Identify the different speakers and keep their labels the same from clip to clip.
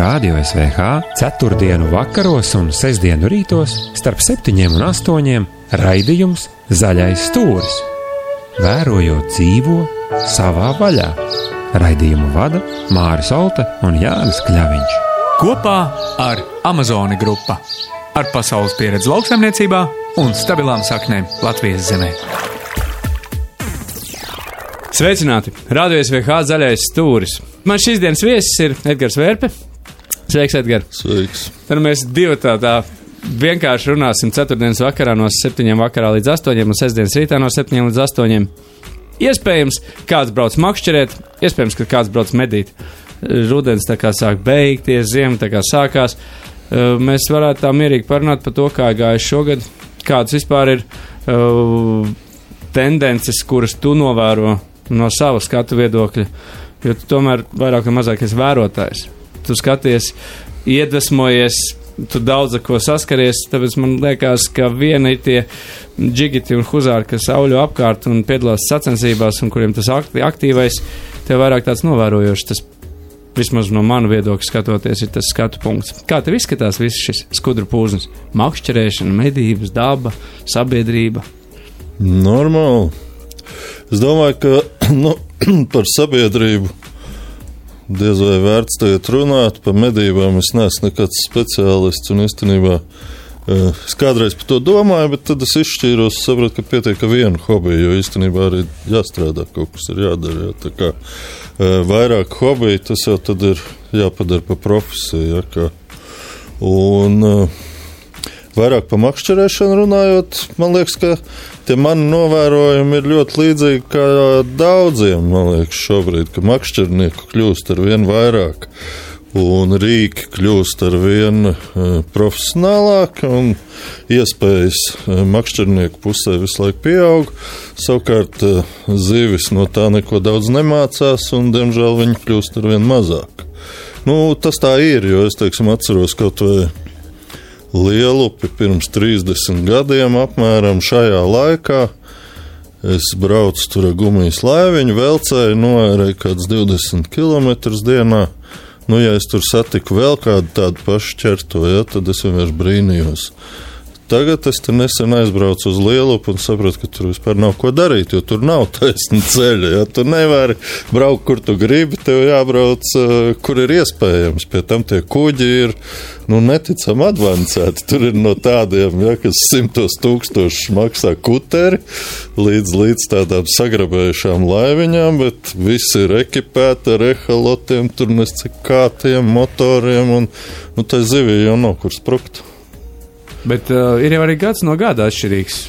Speaker 1: Rādio SVH ceturtdienu vakaros un sestdienu rītos starp septiņiem un astoņiem raidījums Zaļais stūris. Vērojot dzīvo savā vaļā. Raidījumu vada Māris Olta un Jānis Kļaviņš.
Speaker 2: Kopā ar Amazoni grupu. Ar pasaules pieredzi lauksaimniecībā un stabilām saknēm Latvijas zemē. Sveicināti! Radio SVH zaļais stūris. Man šīs dienas viesis ir Edgars Vērpe. Sveiks, Edgars!
Speaker 3: Sveiks!
Speaker 2: Tad mēs divi tā, tā vienkārši runāsim ceturtdienas vakarā no 7 vakarā līdz 8 un sestdienas rītā no 7 līdz 8. Iespējams, kāds brauc makšķerēt, iespējams, ka kāds brauc medīt. Rudens tā kā sāk beigties, ziema tā kā sākās. Mēs varētu tā mierīgi parunāt par to, kā gājuši šogad, kādas vispār ir uh, tendences, kuras tu novēro no sava skatu viedokļa, jo tu tomēr vairāk vai mazāk esi vērotājs tu skaties, iedvesmojies, tu daudz ko saskaries. Tāpēc man liekas, ka viena ir tie džigiti un huzāri, kas auļo apkārt un piedalās sacensībās, un kuriem tas aktīvais, tev vairāk tāds novērojošs. Tas vismaz no manu viedokļa skatoties, ir tas skatu punkts. Kā tev izskatās viss šis skudru pūznis? Makšķerēšana, medības, daba, sabiedrība.
Speaker 3: Normāli. Es domāju, ka nu, par sabiedrību diez vai vērts tagad runāt par medībām. Es neesmu nekāds speciālists un īstenībā es kādreiz par to domāju, bet tad es izšķīros, sapratu, ka pietiek ar vienu hobiju, jo īstenībā arī jāstrādā, kaut kas ir jādara. Jā. Tā kā vairāk hobiju, tas jau tad ir jāpadara par profesiju. Ja, kā. un vairāk par makšķerēšanu runājot, man liekas, ka tie mani novērojumi ir ļoti līdzīgi kā daudziem. Man liekas, šobrīd, ka makšķernieku kļūst ar vien vairāk. Un rīki kļūst ar vien uh, profesionālāki, un iespējas uh, makšķernieku pusē visu laiku pieaug. Savukārt uh, zivis no tā neko daudz nemācās, un diemžēl viņi kļūst ar vien mazāk. Nu, tas tā ir, jo es teiksim, atceros kaut vai Lielupi pirms 30 gadiem, apmēram šajā laikā. Es braucu tur ar gumijas laiviņu, velcēju, noērēju kāds 20 km dienā. Nu, ja es tur satiku vēl kādu tādu pašu ķerto, ja, tad es vienkārši brīnījos. Tagad es nesen aizbraucu uz Lielupu un sapratu, ka tur vispār nav ko darīt, jo tur nav taisna ceļa. Ja? Tu nevari braukt, kur tu gribi, tev jābrauc, uh, kur ir iespējams. Pie tam tie kuģi ir nu, neticami avansēti. Tur ir no tādiem, ja, kas simtos tūkstošus maksā kuteri, līdz, līdz tādām sagrabējušām laiviņām, bet viss ir ekipēti ar ehalotiem, tur nescik kātiem, motoriem, un nu, tā zivī jau nav kur sprukt.
Speaker 2: Bet uh, ir jau arī gads no gada atšķirīgs.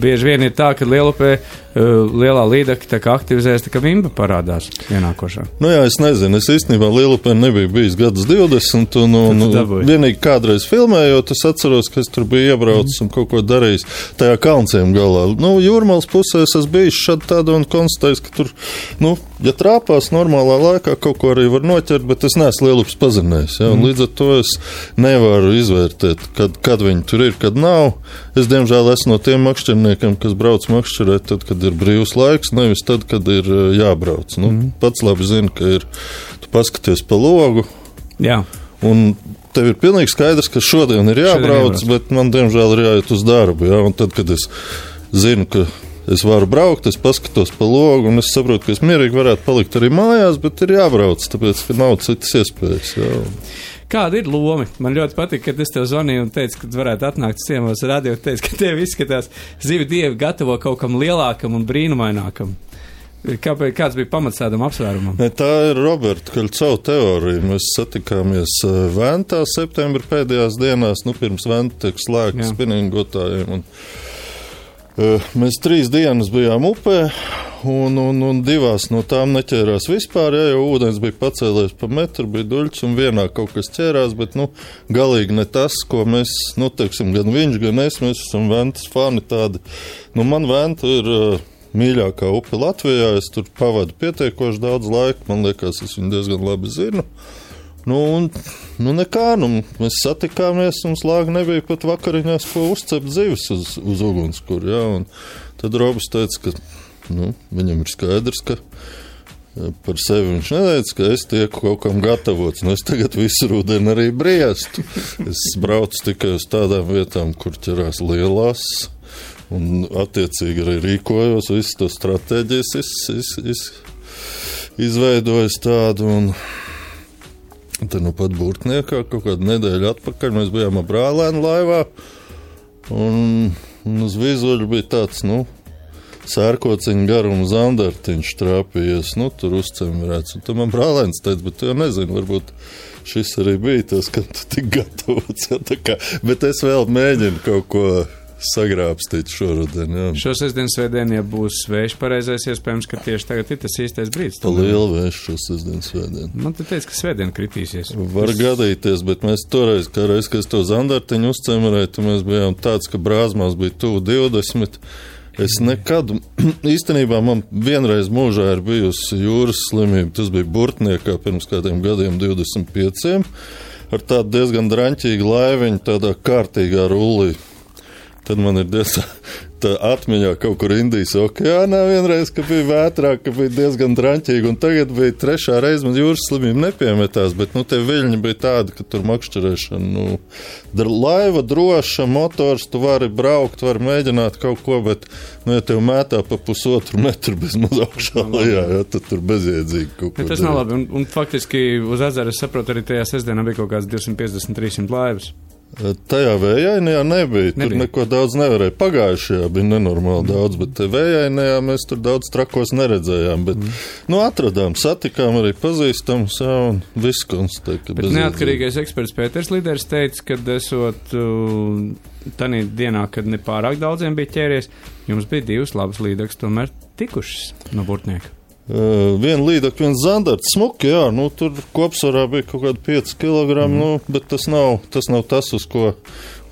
Speaker 2: Bieži vien ir tā, ka lielupē lielā līdaka aktivizējas, tā kā vimba parādās ienākošā.
Speaker 3: Nu jā, es nezinu, es īstenībā lielupē nebiju bijis gadus 20, un, un, un vienīgi kādreiz filmējot, es atceros, ka es tur biju iebraucis mm. un kaut ko darījis tajā kalnciem galā. Nu, jūrmals pusē es esmu bijis šad tādu un konstatējis, ka tur, nu, ja trāpās normālā laikā, kaut ko arī var noķert, bet es neesmu lielups pazinējis. Ja, mm. Līdz ar to es nevaru izvērtēt, kad, kad viņi tur ir, kad nav. Es, diemžēl, esmu no tiem makšķerniekiem, kas brauc makšķerēt, tad, kad ir brīvs laiks, nevis tad, kad ir eh, jābrauc. Nu, mm. Pats labi zini, ka ir. Tu paskaties pa logu.
Speaker 2: Jā.
Speaker 3: Un tev ir pilnīgi skaidrs, ka šodien ir jābrauc, šodien bet man, diemžēl, ir jāiet uz darbu. Ja? Un tad, kad es zinu, ka es varu braukt, es paskatos pa logu, un es saprotu, ka es mierīgi varētu palikt arī mājās, bet ir jābrauc, tāpēc, ka nav citas iespējas. Ja?
Speaker 2: Kāda ir loma? Man ļoti patīk, kad es tev zvanīju un teicu, ka varētu atnākt ciemos radio. Teicu, ka tev izskatās, zivi dievi gatavo kaut kam lielākam un brīnumainākam. Kāpēc, kāds bija pamats tādam apsvērumam?
Speaker 3: Tā ir Roberta Kalcau teorija. Mēs satikāmies eh, Ventā septembra pēdējās dienās, nu pirms Venta tiek slēgta spinningotājiem. Un, mēs trīs dienas bijām upē un, un, un divās no tām neķērās vispār. Ja, jo ūdens bija pacēlies pa metru, bija duļķis, un vienā kaut kas ķērās, bet nu, galīgi ne tas, ko mēs, nu, teiksim, gan viņš, gan es, mēs esam ventas fani tādi. Nu, man venta ir. Uh, Mīļākā upe Latvijā. Es tur pavadu pietiekoši daudz laika. Man liekas, es viņu diezgan labi zinu. Nu, un, nu nekā, nu, mēs satikāmies, un slāgi nebija pat vakariņās, ko uzcept zivis uz, uz ugunskura. Ja, tad Robs teica, ka Nu, viņam ir skaidrs, ka Par sevi viņš neteica, ka es tieku kaut kam gatavots. Nu, es tagad visu rudeni arī briestu. Es braucu tikai uz tādām vietām, kur ķerās lielās. Un, attiecīgi, arī rīkojos, visu to stratēģijas iz, iz, iz, izveidojis tādu. Un, Tad nu pat burtniekā kaut kādu nedēļu atpakaļ mēs bijām brālēnu laivā. Un, un uz vizuļa bija tāds, nu, sērkociņa garuma zandartiņš trāpījies, nu, tur uzcemerēts. Un tad man brālēns teica, bet tu jau nezini, varbūt šis arī bija tas, ka tu tik gatavots. Ja, bet es vēl mēģinu kaut ko sagrābstīt šoruden. Jā.
Speaker 2: Šo sestdienu, svētdienu, ja būs vējš pareizais, iespējams, ka tieši tagad ir tas īstais brīdis.
Speaker 3: Pa lielu vēju šo sestdienu, svētdienu.
Speaker 2: Man te teica, ka svētdiena kritīsies.
Speaker 3: Var es... gadīties, bet mēs toreiz, kā reiz, kad es to zandartiņu uzcemerēju, mēs bijām tāds, ka brāzmās bija tuvu 20. Es nekad, īstenībā, man vienreiz mūžā ir bijusi jūras slimība. Tas bija Burtniekā pirms kādiem gadiem, 25. Ar tādu diezgan draņķīgu laiviņu, tādā kārtīgā rullī Tad man ir diezgan atmiņā kaut kur Indijas okeānā vienreiz, ka bija vētrāk, ka bija diezgan draņķīgi, un tagad bija trešā reize man jūras slimība nepiemetās, bet, nu, tie viļņi bija tādi, ka tur makšķerēšana, nu, laiva droša, motors, tu vari braukt, vari mēģināt kaut ko, bet, nu, ja tev mētā pa pusotru metru bez maz augšā lejā, ja, tad tur bezjēdzīgi kaut ko.
Speaker 2: Ja, tas nav labi, un, un faktiski uz ezera, es saprotu, arī tajā sestdienā bija kaut kāds 250-300 laivas.
Speaker 3: Tajā vējainajā nebija. Tur nebija. neko daudz nevarēja. Pagājušajā bija nenormāli mm. daudz, bet vējainajā mēs tur daudz trakos neredzējām. Bet, mm. nu, atradām, satikām arī pazīstamus, jā, un viss konstatēja.
Speaker 2: Bet neatkarīgais eksperts Pēters Liders teica, ka esot tādā dienā, kad nepārāk daudziem bija ķēries, jums bija divas labas līdzekļas tomēr tikušas no burtnieka.
Speaker 3: Uh, viena līdaka, viens zandarts, smuki, jā, nu, tur kopsvarā bija kaut kādi 5 kg, mm. nu, bet tas nav, tas nav tas, uz ko,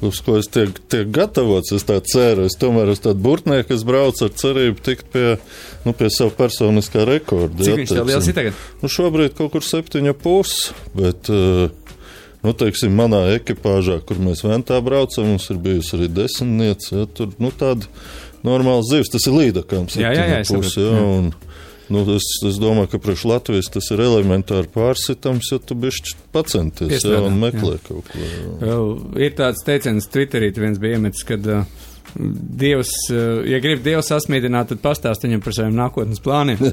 Speaker 3: uz ko es tiek, tiek gatavots. Es tā ceru, es tomēr uz tādu burtnieku, kas brauc ar cerību tikt pie, nu, pie savu personiskā rekorda.
Speaker 2: Cik jā, viņš tev liels ir tagad?
Speaker 3: Nu, šobrīd kaut kur 7,5, bet, uh, nu, teiksim, manā ekipāžā, kur mēs ventā braucam, mums ir bijusi arī desmitniece, ja, tur, nu, tāda normāla zivs, tas ir līdakams.
Speaker 2: Jā, jā, jā,
Speaker 3: pus, jā, jā. Un, Nu, es, es domāju, ka priekš Latvijas tas ir elementāri pārsitams, ja tu bišķi pacenties jā, un meklē jā. kaut ko. Jā.
Speaker 2: Ir tāds teiciens Twitterī, viens bija iemetis, kad uh, Dievs, uh, ja grib Dievu sasmīdināt, tad pastāst viņam par saviem nākotnes plāniem.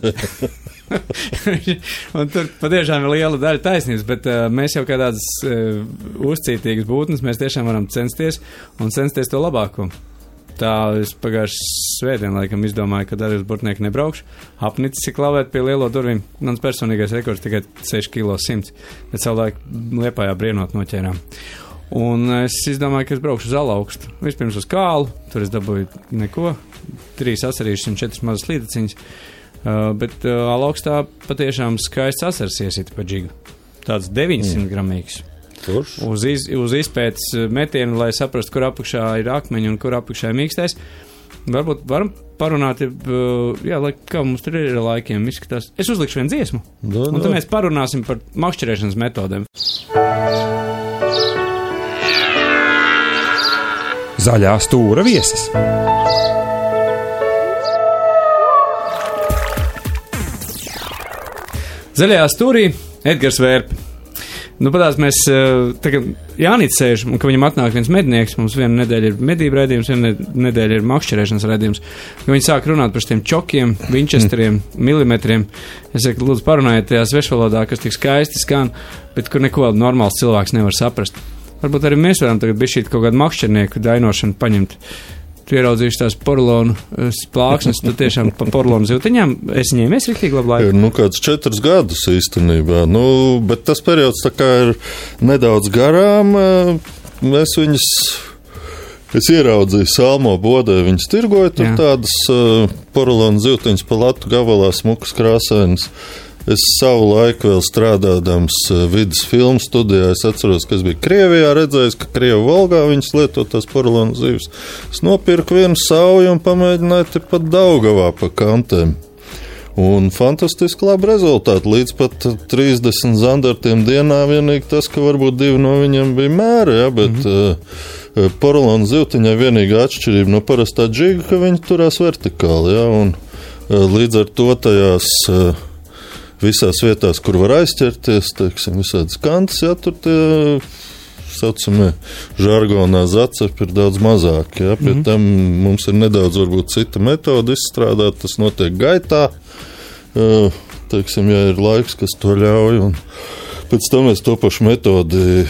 Speaker 2: un tur patiešām ir liela daļa taisnības, bet uh, mēs jau kā tādas uh, uzcītīgas būtnes, mēs tiešām varam censties un censties to labāko. Tā es pagājušajā svētdienā laikam izdomāju, ka arī uz burtnieku nebraukšu. Apnicis ir klavēt pie lielo durvīm. Mans personīgais rekords tikai 6 kg 100, bet savulaik liepājā brienot noķērām. Un es izdomāju, ka es braukšu uz alaugstu. Vispirms uz kālu, tur es dabūju neko, trīs asarīšas un četras mazas līdeciņas. Uh, bet uh, alaugstā patiešām skaists asars iesita pa džigu. Tāds 900 mm. gramīgs.
Speaker 3: Kurš?
Speaker 2: Uz, iz, uz izpētes eh, metienu, lai saprastu, kur apakšā ir akmeņi un kur apakšā ir mīkstais. Varbūt varam parunāt, eh, jā, lai, kā mums tur ir laikiem izskatās. Es uzlikšu vienu dziesmu, da, un tad mēs parunāsim par makšķerēšanas metodēm.
Speaker 1: Zaļā stūra viesis.
Speaker 2: Zaļajā stūrī Edgars Vērps. Nu, padās, mēs eh, tagad Jānis sēž, un ka viņam atnāk viens mednieks, mums viena nedēļa ir medību raidījums, viena nedēļa ir makšķerēšanas raidījums. Viņi sāk runāt par šiem čokiem, vinčesteriem, mm. milimetriem. Es saku, lūdzu, parunājiet tajā svešvalodā, kas tik skaisti skan, bet kur neko normāls cilvēks nevar saprast. Varbūt arī mēs varam tagad bišķīt kaut kādu makšķernieku dainošanu paņemt tu ieraudzīsi tās porcelāna eh, plāksnes, tad tiešām pa porcelāna zīltiņām es viņiem es rīktīgi labu laiku.
Speaker 3: Ir, nu, kāds četrus gadus īstenībā, nu, bet tas periods tā kā ir nedaudz garām. Eh, mēs viņus, es ieraudzīju salmo bodē, viņas tirgoja tur Jā. tādas eh, porcelāna zīltiņas pa latu gabalā smukas krāsainas. Es savu laiku vēl strādājot vidus filmu studijā, es atceros, ka es biju Krievijā redzējis, ka Krievu valgā viņas lieto tās porcelāna zivis. Es nopirku vienu sauju un pamēģināju pat Daugavā pa kantēm. Un fantastiski labi rezultāti. Līdz pat 30 zandartiem dienā vienīgi tas, ka varbūt divi no viņiem bija mēri, ja, bet mm -hmm. uh, porcelāna zivtiņai vienīgā atšķirība no parastā džiga, ka viņi turās vertikāli. Ja, un, uh, līdz ar to tajās uh, visās vietās, kur var aizķerties, teiksim, visādas kantas, jā, tur tie saucamie žargonā zacepi ir daudz mazāki. Ja? Pie mm -hmm. tam mums ir nedaudz varbūt cita metode izstrādāt, tas notiek gaitā. Teiksim, ja ir laiks, kas to ļauj. Un pēc tam mēs to pašu metodi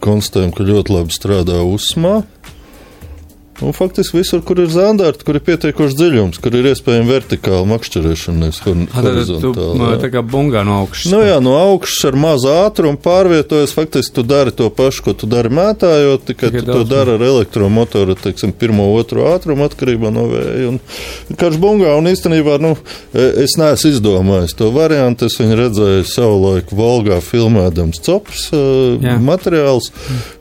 Speaker 3: konstatējam, ka ļoti labi strādā uzsmā. Un faktiski visur, kur ir zandarti, kur ir pietiekoši dziļums, kur ir iespējama vertikāla makšķerēšana, nevis horizontāla.
Speaker 2: Tā, kā bungā no augšas.
Speaker 3: Nu jā, no augšas ar mazu ātrumu pārvietojas. Faktiski tu dari to pašu, ko tu dari mētājot, tikai tu to dari ar elektromotoru, teiksim, pirmo, otro ātrumu atkarībā no vēja. Un karš bungā, un īstenībā, nu, e, es neesmu izdomājis to variantu. Es viņu redzēju savulaik Volgā filmēdams cops jā. materiāls.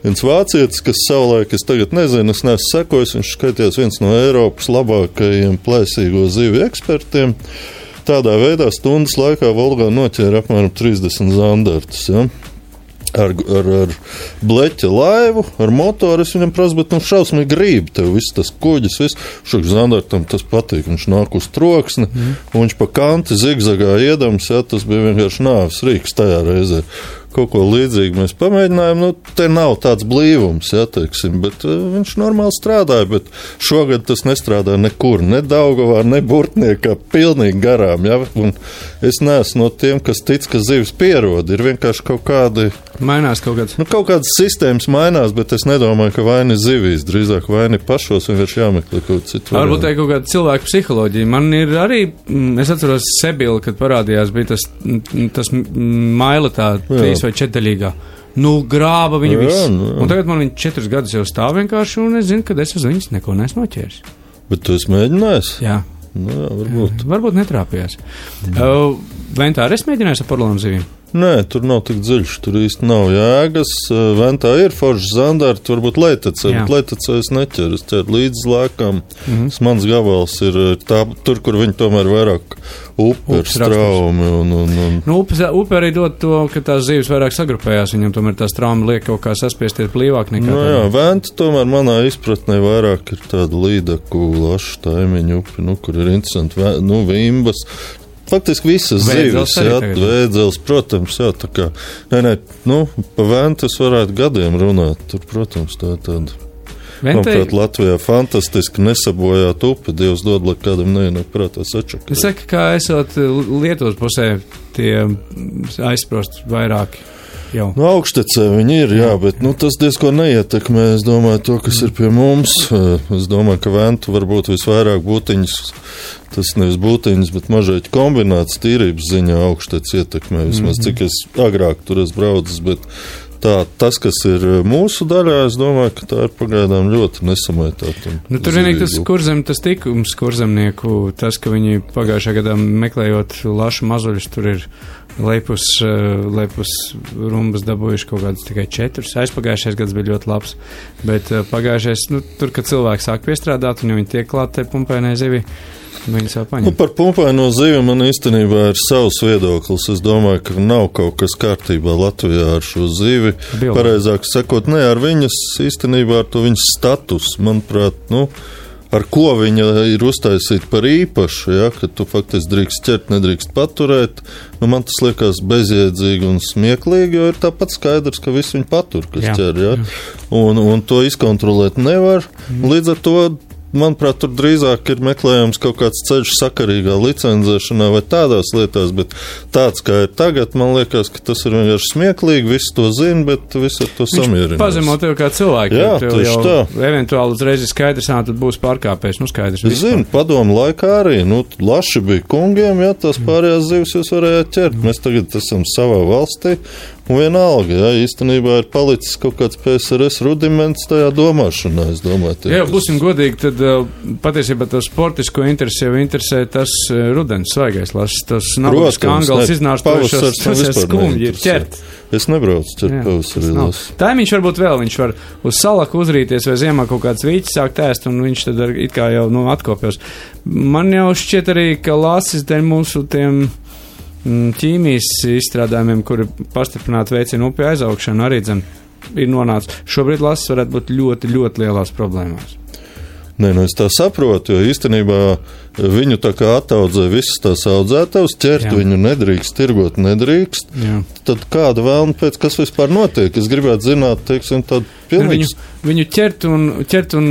Speaker 3: Viens vācietis, kas savulaik, es tagad nezinu, es neesmu sekojis Viņš skaitījās viens no Eiropas labākajiem plēsīgo zivju ekspertiem. Tādā veidā stundas laikā Volgā noķēra apmēram 30 zandartus. Ja? ar, ar, ar bleķa laivu, ar motoru. Es viņam prasu, bet nu, šausmīgi grib tev viss tas kuģis. Viss. Šuk Zandartam tas patīk. Viņš nāk uz troksni, mm. un viņš pa kanti zigzagā iedams. Ja, tas bija vienkārši nāves rīks tajā reizē kaut ko līdzīgu mēs pamēģinājām. Nu, te nav tāds blīvums, ja, teiksim, bet uh, viņš normāli strādāja. Bet šogad tas nestrādā nekur, ne Daugavā, ne Burtniekā, pilnīgi garām. Ja, es neesmu no tiem, kas tic, ka zivs pierod. Ir vienkārši kaut kādi.
Speaker 2: Mainās kaut kādas.
Speaker 3: Nu, kaut kādas sistēmas mainās, bet es nedomāju, ka vaina ir zivīs. Drīzāk vaina ir pašos, vienkārši jāmeklē kaut cits.
Speaker 2: Varbūt tā ir kaut kāda cilvēka psiholoģija. Man ir arī, mm, es atceros Sebila, kad parādījās, bija tas, mm, tas maila tā trīs vai četrdaļīgā. Nu, grāba viņu visu. Nu, un tagad man viņa četrus gadus jau stāv vienkārši, un es zinu, ka es uz viņas neko nesmu noķēris.
Speaker 3: Bet tu esi mēģinājis?
Speaker 2: Jā.
Speaker 3: Nu, jā, varbūt.
Speaker 2: Jā, varbūt netrāpījās. Uh, vai tā arī es mēģināju ar porcelāna zivīm?
Speaker 3: Nē, tur nav tik dziļš, tur īsti nav jēgas. Ventā ir foršs zandarts, varbūt leitecē, bet leitecē es neķeru, es ķeru līdz lēkām. Mm -hmm. Mans gabals ir tā, tur, kur viņi tomēr vairāk upe ir straumi. Un, un, un...
Speaker 2: Nu, upe, upe arī dod to, ka tās zīves vairāk sagrupējās, viņam tomēr tās traumi liek kaut kā saspiesties blīvāk nekā.
Speaker 3: Nu, jā, venta tomēr manā izpratnē vairāk ir tāda līdaku, laša taimiņu upe, nu, kur ir interesanti, nu, vimbas. Faktiski visas zivis, jā, vēdzels, protams, jā, tā kā, nē, nē, nu, pa vēntas varētu gadiem runāt, tur, protams, tā tāda. Ventei... Manuprāt, Latvijā fantastiski nesabojāt upi, Dievs dod, lai kādam neienāk prātā sačakarēt.
Speaker 2: Es saku, kā esot Lietuvas pusē tie aizsprost vairāki jau.
Speaker 3: Nu, augštecē viņi ir, jā, bet nu, tas diezgan neietekmē. Es domāju, to, kas ir pie mums. Es domāju, ka ventu varbūt visvairāk būtiņas, tas nevis būtiņas, bet mažēķi kombināts tīrības ziņā augštec ietekmē. Vismaz mm -hmm. cik es agrāk tur esmu braucis, bet tā, tas, kas ir mūsu daļā, es domāju, ka tā ir pagaidām ļoti nesamētāta.
Speaker 2: Nu, tur vienīgi tas kurzem, tas tikums kurzemnieku, tas, ka viņi pagājušajā gadā meklējot lašu mazuļus, tur ir Lepus, eh, lepus rumbas dabūjuši kaut kādus tikai četrus. Aizpagājušais gads bija ļoti labs, bet eh, pagājušais, nu, tur, kad cilvēki sāk piestrādāt un viņi tiek klāt te pumpainai zivi, viņi sāk paņemt.
Speaker 3: Nu, par pumpaino zivi man īstenībā ir savs viedoklis. Es domāju, ka nav kaut kas kārtībā Latvijā ar šo zivi. Bilba. Pareizāk sakot, ne ar viņas īstenībā, ar to viņas status, manuprāt, nu ar ko viņa ir uztaisīta par īpašu, ja, ka tu faktiski drīkst ķert, nedrīkst paturēt. Nu, man tas liekas bezjēdzīgi un smieklīgi, jo ir tāpat skaidrs, ka visi viņi patur, kas jā. ķer. Ja. Un, un to izkontrolēt nevar. Mm. Līdz ar to manuprāt, tur drīzāk ir meklējams kaut kāds ceļš sakarīgā licencēšanā vai tādās lietās, bet tāds, kā ir tagad, man liekas, ka tas ir vienkārši smieklīgi, visi to zina, bet visi ar to samierinās.
Speaker 2: Pazemot tev kā cilvēku,
Speaker 3: jā, jau tā.
Speaker 2: eventuāli uzreiz ir skaidrs, ā, tad būs pārkāpējs, nu skaidrs.
Speaker 3: Es zinu, padomu laikā arī, nu, laši bija kungiem, jā, tās pārējās zivis jūs varējāt ķert. Mēs tagad esam savā valstī, vienalga, ja īstenībā ir palicis kaut kāds PSRS rudiments tajā domāšanā. Domāju,
Speaker 2: jā, būsim godīgi, tad uh, patiesībā to sportisko interesi jau interesē tas uh, rudens svaigais lasis. Tas nav tas, kā angals iznāstošos, tas ir skumji, ir ķert.
Speaker 3: Es nebraucu ķert pavasarī lasu.
Speaker 2: Tā viņš varbūt vēl, viņš var uz salaku uzrīties vai ziemā kaut kāds vīķis sākt ēst, un viņš tad it kā jau, nu, atkopjos. Man jau šķiet arī, ka lasis dēļ mūsu tiem ķīmijas izstrādājumiem, kuri pastiprināti veicina upju aizaugšanu, arī dzen, ir nonācis. Šobrīd lasis varētu būt ļoti, ļoti lielās problēmās.
Speaker 3: Nē, nu es tā saprotu, jo īstenībā viņu tā kā attaudzē visas tās audzētavas, ķert
Speaker 2: Jā.
Speaker 3: viņu nedrīkst, tirgot nedrīkst.
Speaker 2: Jā.
Speaker 3: Tad kāda vēlme pēc, kas vispār notiek? Es gribētu zināt, teiksim, tādu
Speaker 2: Viņu,
Speaker 3: pilnīgu.
Speaker 2: viņu ķert un, ķert, un,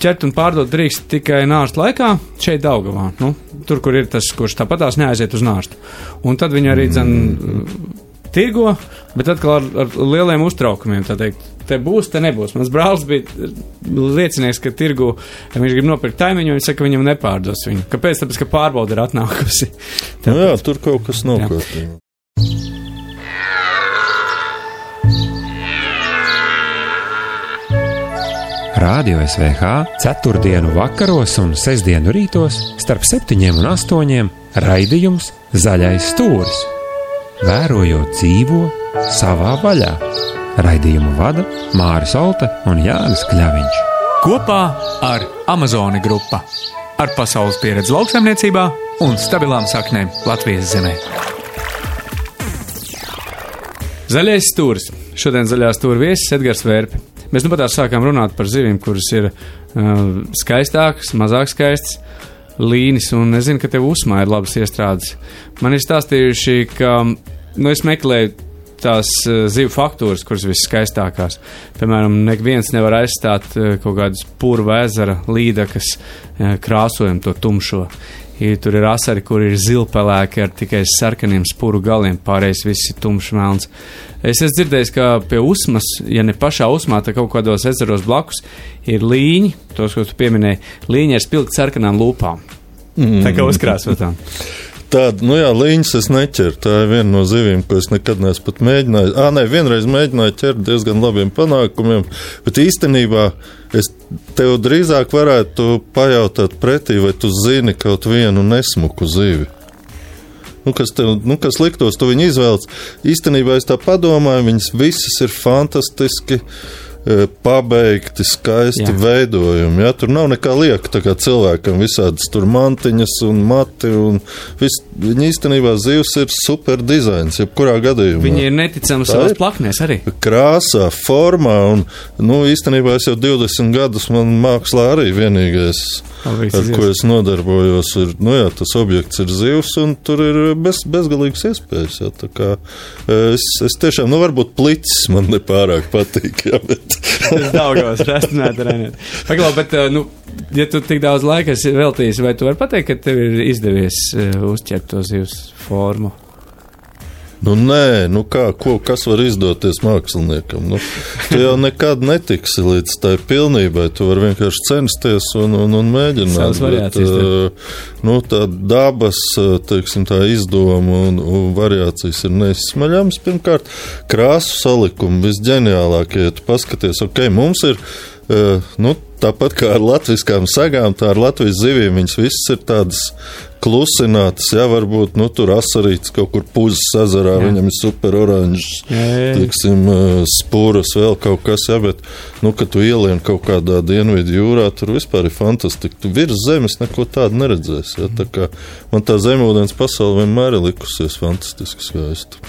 Speaker 2: ķert un pārdot drīkst tikai nārsta laikā, šeit Daugavā. Nu, tur, kur ir tas, kurš tāpatās neaiziet uz nārstu. Un tad viņi arī dzen, tirgo, bet atkal ar, ar lieliem uztraukumiem. Te būs, te nebūs. Mans brālis bija liecinieks, ka tirgu viņš grib nopirkt taimiņu, viņš saka, ka viņam nepārdos viņu. Kāpēc? Tāpēc, ka pārbauda ir atnākusi.
Speaker 3: Nu, jā, tur kaut kas nav kārtībā.
Speaker 1: Radio SVH ceturtdienu vakaros un sestdienu rītos starp septiņiem un astoņiem raidījums Zaļais stūris. Vērojot dzīvo savā vaļā. Raidījumu vada Māris Olta un Jānis Kļaviņš.
Speaker 4: Kopā ar Amazoni grupu. Ar pasaules pieredzi lauksaimniecībā un stabilām saknēm Latvijas zemē.
Speaker 2: Zaļais stūris. Šodien zaļā stūra viesis Edgars Vērpi. Mēs nu pat sākām runāt par zivīm, kuras ir uh, skaistākas, mazāk skaistas. Līnis, un es zinu, ka tev uzmā ir labas iestrādes. Man ir stāstījuši, ka nu, es meklēju tās uh, zivju faktūras, kuras viskaistākās. Piemēram, neviens nevar aizstāt uh, kaut kādas purva ezera līdakas uh, krāsojumu, to tumšo. Ja tur ir asari, kur ir zilpelēki ar tikai sarkaniem spuru galiem, pārējais viss ir tumšs melns. Es esmu dzirdējis, ka pie usmas, ja ne pašā usmā, tad kaut kādos ezeros blakus ir līņi, tos, ko tu pieminēji, līņi ar spilgti sarkanām lūpām. Mm. Tā kā uzkrāsotām.
Speaker 3: Tāda, nu jā, līnijas es neķeru. Tā ir viena no zivīm, ko es nekad neesmu pat mēģinājis. Ah, nē, vienreiz mēģināju ķert diezgan labiem panākumiem, bet īstenībā es tev drīzāk varētu pajautāt pretī, vai tu zini kaut vienu nesmuku zivi. Nu, kas, tev, nu, kas liktos, tu viņu izvēlēts. Īstenībā es tā padomāju, viņas visas ir fantastiski. e, Pabeigti, skaisti
Speaker 2: Jā.
Speaker 3: veidojumi. Ja? Tur nav nekā lieka. Tā kā cilvēkam visādas tur mantiņas un mati. Un vis, viņa īstenībā zivs ir super dizains, jebkurā gadījumā.
Speaker 2: Viņi ir neticami
Speaker 3: Tā
Speaker 2: savās plaknēs arī.
Speaker 3: krāsā, formā. Un, nu, īstenībā es jau 20 gadus man mākslā arī vienīgais, ar ko es nodarbojos, ir, nu, jā, tas objekts ir zivs, un tur ir bez, bezgalīgas iespējas. Jā, kā, es, es tiešām, nu, varbūt plicis man nepārāk patīk, jā, bet
Speaker 2: Tas Daugavas restināt arēnēt. Paglau, bet, nu, ja tu tik daudz laika esi veltījis, vai tu vari pateikt, ka tev ir izdevies uzķert to zivs formu?
Speaker 3: Nu, nē, nu kā, ko, kas var izdoties māksliniekam? Nu, tu jau nekad netiksi līdz tai pilnībai. Tu vari vienkārši censties un, un, un mēģināt.
Speaker 2: Variācijas,
Speaker 3: uh, nu, tā dabas teiksim, tā izdoma un, un variācijas ir neizsmaļamas. Pirmkārt, krāsu salikumi visģeniālākie. Ja tu paskaties, ok, mums ir. Uh, nu, tāpat kā ar latviskām sagām, tā ar Latvijas zivīm viņas visas ir tādas klusinātas. Jā, varbūt nu, tur asarīts kaut kur puzes ezerā,
Speaker 2: Jā.
Speaker 3: viņam ir super oranžs,
Speaker 2: Jā, jā, jā.
Speaker 3: tiksim, uh, spūras, vēl kaut kas, jā, bet, nu, kad tu ielien kaut kādā dienvidu jūrā, tur vispār ir fantastiski. Tu virs zemes neko tādu neredzēsi. Jā, tā kā man tā zemūdens pasaule vienmēr ir likusies fantastiski skaista.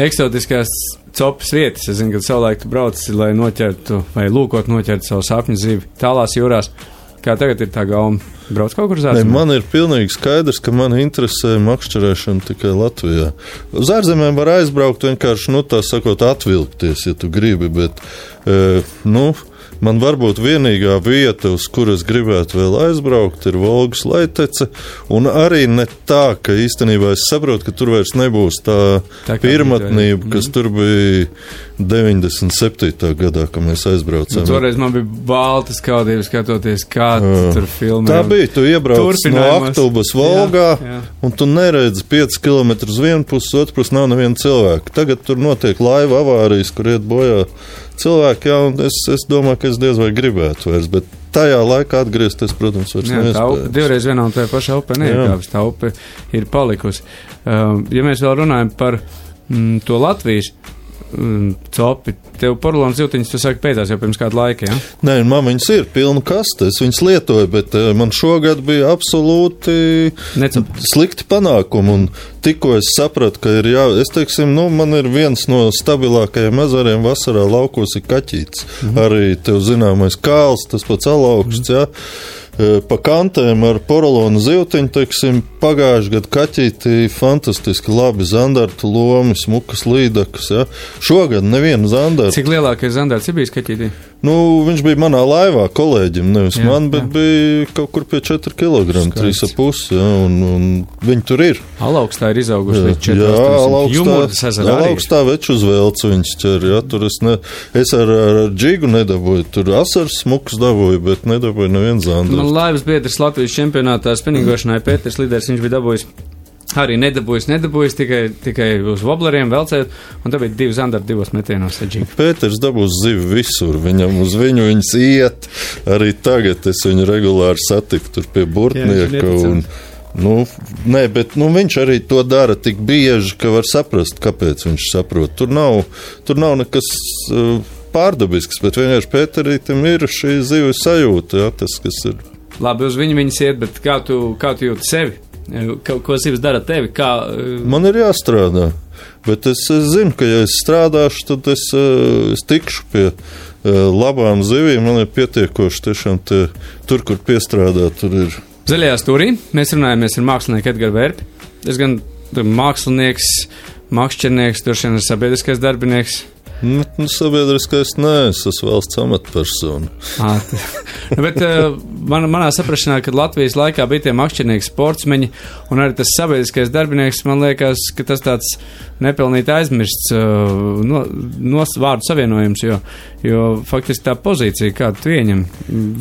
Speaker 2: Eksotiskās copas vietas. Es zinu, ka savulaik tu brauc, lai noķertu vai lūkot noķert savu sapņu zivi tālās jūrās. Kā tagad ir tā gauma? Brauc kaut kur uz ārzemēm?
Speaker 3: man ir pilnīgi skaidrs, ka man interesē makšķerēšana tikai Latvijā. Uz ārzemēm var aizbraukt vienkārši, nu, tā sakot, atvilkties, ja tu gribi, bet, e, nu, man varbūt vienīgā vieta, uz kuras gribētu vēl aizbraukt, ir Volgas laitece, un arī ne tā, ka īstenībā es saprotu, ka tur vairs nebūs tā,
Speaker 2: Tā
Speaker 3: pirmatnība,
Speaker 2: bija,
Speaker 3: kas tur bija 97. gadā, kad mēs aizbraucām.
Speaker 2: Nu, toreiz man bija balta skaudība skatoties, kā
Speaker 3: Jā.
Speaker 2: tur filmē.
Speaker 3: Tā bija. Tu iebrauc no. Aktubas Volgā,
Speaker 2: Jā, jā.
Speaker 3: un tu neredzi 5 km uz vienu pusi, otru pusi nav neviena cilvēka. Tagad tur notiek laiva avārijas, kur iet bojā cilvēki, jā, un es, es domāju, ka es diez vai gribētu vairs, bet tajā laikā atgriezties, protams, vairs
Speaker 2: Jā, tā upe divreiz vienā un tajā pašā upē neiekāpjas. Tā upe ir palikusi. Um, ja mēs vēl runājam par mm, to Latvijas, copi. Tev porcelāna zīltiņas, tu saki, pētās jau pirms kāda laika, ja?
Speaker 3: Nē, man viņas ir pilna kaste. Es viņas lietoju, bet eh, man šogad bija absolūti
Speaker 2: Necap.
Speaker 3: slikti panākumi. Un tikko es sapratu, ka ir jā, es teiksim, nu, man ir viens no stabilākajiem ezeriem vasarā laukos ir kaķītis. Mhm. Arī tev zināmais kāls, tas pats alaugsts, mhm. jā. E, pa kantēm ar porolonu zivtiņu, teiksim, pagājušajā gadā kaķītī fantastiski labi zandartu lomi, smukas līdakas. Ja. Šogad neviena zandarta.
Speaker 2: Cik lielākais zandarts ir bijis kaķītī?
Speaker 3: Nu, viņš bija manā laivā kolēģim, nevis jā, man, bet jā. bija kaut kur pie 4 kg, 3,5 ja, un, un viņi tur ir.
Speaker 2: Alaugstā ir izauguši līdz 4
Speaker 3: Jā, alaugstā, alaugstā veču uzvelcu viņus ķer, ja, tur es, ne, es ar, ar džigu nedabūju, tur asars smuks dabūju, bet nedabūju neviens zandars.
Speaker 2: Man laivas biedrs Latvijas čempionātā spinningošanai Pēters Liders, viņš bija dabūjis arī nedabūjis, nedabūjis tikai, tikai uz wobleriem velcēt, un tad bija divi zandari divos metienos.
Speaker 3: Pēters dabūs zivi visur, viņam uz viņu viņas iet, arī tagad es viņu regulāri satiku tur pie burtnieka. Jā, un, nu, nē, bet nu, viņš arī to dara tik bieži, ka var saprast, kāpēc viņš saprot. Tur nav, tur nav nekas. Uh, Pārdabisks, bet vienkārši Pēterītam ir šī zivju sajūta, jā, tas, kas ir.
Speaker 2: Labi, uz viņu viņas iet, bet kā tu, kā tu jūti sevi? Ko, ko sirds dara tevi? Kā,
Speaker 3: Man ir jāstrādā. Bet es, es zinu, ka, ja es strādāšu, tad es, es tikšu pie labām zivīm. Man ir pietiekoši tiešām te, tur, kur piestrādāt. Tur ir.
Speaker 2: Zaļajā stūrī mēs runājamies ar mākslinieku Edgars Vērpi. Es gan mākslinieks, droši vien sabiedriskais darbinieks.
Speaker 3: Nu, sabiedriskais nē, es esmu valsts amatpersona.
Speaker 2: nu, bet uh, man, manā saprašanā, kad Latvijas laikā bija tie makšķernieki sportsmeņi un arī tas sabiedriskais darbinieks, man liekas, ka tas tāds nepelnīti aizmirsts uh, no, no vārdu savienojums, jo, jo faktiski tā pozīcija, kādu tu ieņem,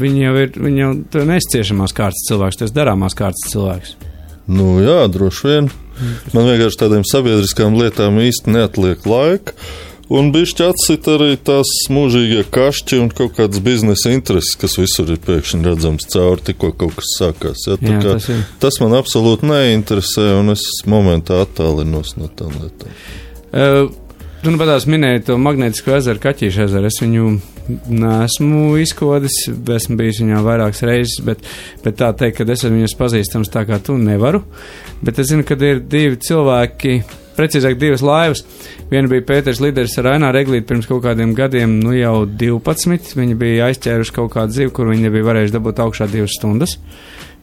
Speaker 2: viņi jau ir, viņi jau tu nesciešamās kārtas cilvēks, tas darāmās kārtas cilvēks.
Speaker 3: Nu jā, droši vien. Man vienkārši tādiem sabiedriskām lietām īsti neatliek laika. Un bišķi atsit arī tās mūžīgie kašķi un kaut kādas biznesa intereses, kas visur ir pēkšņi redzams cauri, tikko kaut kas sākās. Ja? Jā, kā, tas, ir. tas man absolūti neinteresē, un es momentā attālinos no tām lietām.
Speaker 2: Uh, tu nu patās minēji to magnētisko ezeru, kaķīšu ezeru. Es viņu neesmu izkodis, esmu bijis viņā vairākas reizes, bet, bet tā teikt, ka es esmu viņus pazīstams tā kā tu nevaru. Bet es zinu, ka ir divi cilvēki precīzāk divas laivas. Viena bija Pēters Liders ar Ainā Reglīti pirms kaut kādiem gadiem, nu jau 12. Viņi bija aizķēruši kaut kādu zivu, kur viņi nebija varējuši dabūt augšā divas stundas.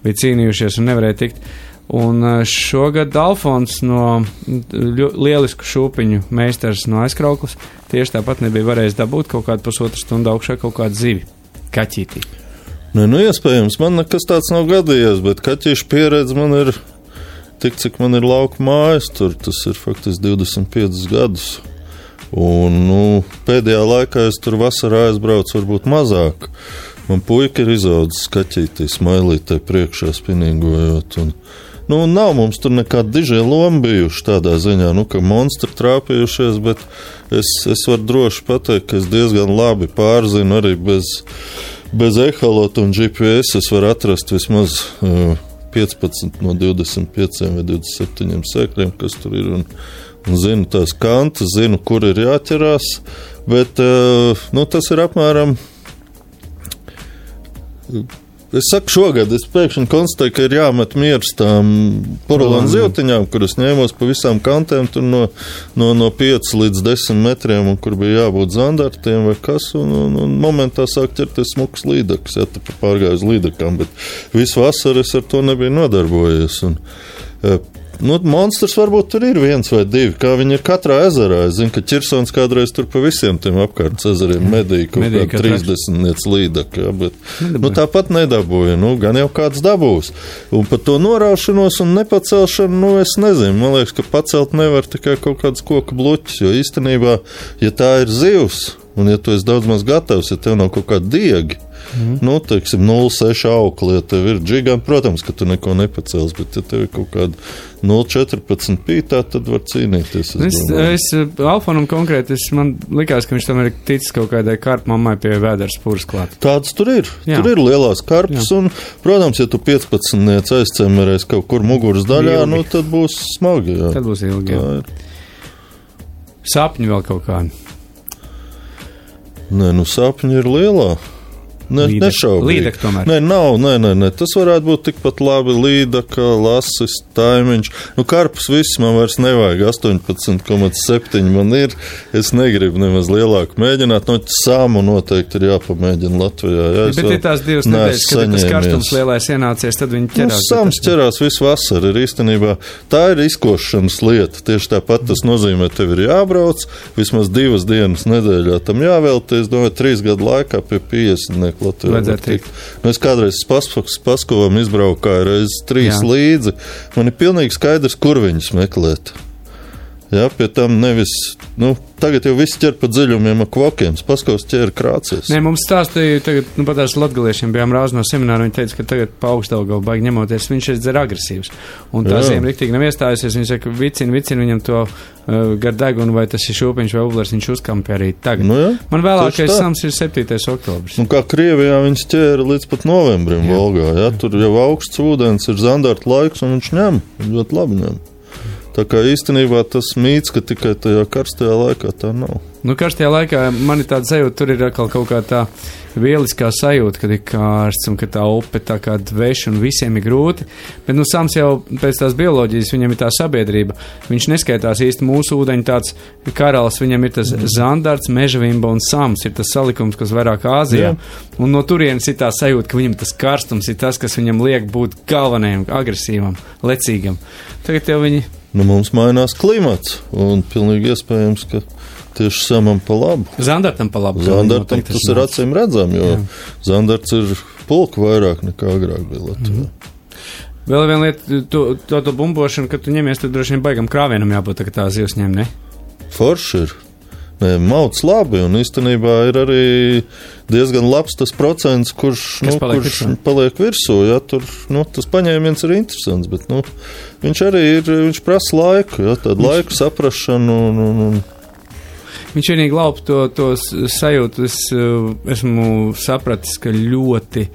Speaker 2: Bija cīnījušies un nevarēja tikt. Un šogad Alfons no lielisku šūpiņu meistars no aizkrauklas tieši tāpat nebija varējis dabūt kaut kādu pusotru stundu augšā kaut kādu zivi, kaķītī.
Speaker 3: Nu, nu, iespējams, man nekas tāds nav gadījies, bet kaķīšu pieredze man ir tik, cik man ir lauka mājas, tur tas ir faktiski 25 gadus. Un, nu, pēdējā laikā es tur vasarā aizbraucu, varbūt mazāk. Man puika ir izaudzis skaķītī, smailītē priekšā spinīgojot. Un, nu, nav mums tur nekāda dižie loma bijuši tādā ziņā, nu, ka monstri trāpījušies, bet es, es varu droši pateikt, ka es diezgan labi pārzinu arī bez, bez ehalota un GPS. Es varu atrast vismaz uh, 15 no 25 vai 27 sēkļiem, kas tur ir. Un, un zinu tās kantas, zinu, kur ir jāķerās. Bet eh, nu, tas ir apmēram Es saku, šogad es pēkšņi konstatēju, ka ir jāmet miers tām porcelāna zīltiņām, kuras ņēmos pa visām kantēm, no, no, no 5 līdz 10 metriem, un kur bija jābūt zandartiem vai kas. Un, un, un momentā sāk ķerties smuks līdaks, ja tā pārgāju uz līdakām, bet visu vasaru es ar to nebiju nodarbojies. Un, eh, Nu, monstrs varbūt tur ir viens vai divi, kā viņi ir katrā ezerā. Es zinu, ka Čirsons kādreiz tur pa visiem tiem apkārtnes ezeriem medīja kaut kādu 30 niec līdaku, ja, bet Nedabūja. nu, tāpat nedabūja. Nu, gan jau kāds dabūs. Un par to noraušanos un nepacelšanu, nu, es nezinu. Man liekas, ka pacelt nevar tikai kaut kādas koku bluķis, jo īstenībā, ja tā ir zivs, un ja tu esi daudz maz gatavs, ja tev nav kaut kāda diegi, Mm. Nu, teiksim, 0,6 aukli, ja tev ir gigants, protams, ka tu neko nepacels, bet ja tev ir kaut kāda 0,14 pītā, tad var cīnīties.
Speaker 2: Es, es, es Alfonam konkrēti, es, man likās, ka viņš tam ir ticis kaut kādai karpmammai pie vēders pūras klāt.
Speaker 3: Tāds tur ir. Jā. Tur ir lielās karpas, Jā. un, protams, ja tu 15 aizcemerēs kaut kur muguras daļā, ilgi. nu, tad būs smagi. Jā.
Speaker 2: Tad būs ilgi. Sapņi vēl kaut kādi.
Speaker 3: Nē, nu sapņi ir lielā. Ne,
Speaker 2: Līdek-
Speaker 3: nešaubīgi.
Speaker 2: līdek tomēr.
Speaker 3: Nē, nav, nē, nē, nē. Tas varētu būt tikpat labi līdaka, lasis, taimiņš. Nu, karpus viss man vairs nevajag. 18,7 man ir. Es negribu nemaz lielāku mēģināt. No sāmu noteikti ir jāpamēģina Latvijā. Jā,
Speaker 2: Bet ir tās divas nedēļas, kad tas karstums lielais ienācies, tad viņi
Speaker 3: Nu,
Speaker 2: ķerās.
Speaker 3: Sāms ķerās visu vasaru. Ir īstenībā tā ir izkošanas lieta. Tieši tāpat tas nozīmē, tev ir jābrauc vismaz divas dienas nedēļā. Tam jāvelta, es domāju, trīs gadu laikā pie 50 Latvijā. var
Speaker 2: Vajadzētu
Speaker 3: tikt. Nu, es kādreiz Pasfaks Paskovam izbraukāju reizes trīs
Speaker 2: Jā.
Speaker 3: līdzi. Man ir pilnīgi skaidrs, kur viņus meklēt. Jā, pie tam nevis, nu, tagad jau viss ķer pa dziļumiem ar kvokiem. Paskovs ķēra krācies.
Speaker 2: Nē, mums stāstīja, tagad, nu, pat tās latgaliešiem bijām rāz no semināra, viņi teica, ka tagad pa augstaugalu baigi ņemoties, viņš ir dzer agresīvs. Un tā
Speaker 3: Jā.
Speaker 2: ziema riktīgi nav iestājusies, viņi saka, vicina, vicina viņam to uh, gar degunu, vai tas ir šūpiņš vai ublers, viņš uzkampē arī tagad.
Speaker 3: Nu, jā.
Speaker 2: Man vēlākais sams ir 7. oktobris.
Speaker 3: Nu, kā Krievijā viņas ķēra līdz pat novembrim
Speaker 2: Jā.
Speaker 3: Volgā. Ja? Tur jau augsts ūdens, ir zandarta laiks, un viņš ņem. Viņš ļoti labi ņem. Tā kā īstenībā tas mīts, ka tikai tajā karstajā laikā tā nav.
Speaker 2: Nu, karstajā laikā man ir tāda sajūta, tur ir atkal kaut kā tā vieliskā sajūta, kad ir kārsts un ka tā upe tā kā dveš un visiem ir grūti. Bet, nu, Sams jau pēc tās bioloģijas, viņam ir tā sabiedrība. Viņš neskaitās īsti mūsu ūdeņu tāds karalis, viņam ir tas zandarts, mežavimba un Sams ir tas salikums, kas vairāk Āzijā.
Speaker 3: Jā.
Speaker 2: Un no turienes ir tā sajūta, ka viņam tas karstums ir tas, kas viņam liek būt galvenajam, agresīvam, lecīgam. Tagad jau viņi
Speaker 3: Nu, mums mainās klimats, un pilnīgi iespējams, ka tieši samam pa labu.
Speaker 2: zandartam pa labu.
Speaker 3: Zandartam tas ir
Speaker 2: nāc.
Speaker 3: acīm redzam, jo
Speaker 2: Jā.
Speaker 3: zandarts ir pulka vairāk nekā agrāk bija Latvijā.
Speaker 2: Vēl viena lieta, to, to, to bumbošanu, kad tu ņemies, tad droši vien baigam krāvienam jābūt, ka tā zivs ņem, ne?
Speaker 3: Forši ir. Nē, mauc labi, un īstenībā ir arī diezgan labs tas procents, kurš,
Speaker 2: Kas
Speaker 3: nu,
Speaker 2: paliek
Speaker 3: kurš
Speaker 2: virsū.
Speaker 3: paliek virsū. Ja, tur, nu, tas paņēmiens ir interesants, bet nu, viņš arī ir, viņš prasa laiku, ja, tādu laiku saprašanu. Un, un, un,
Speaker 2: Viņš vienīgi laupa to, to sajūtu. Es uh, esmu sapratis, ka ļoti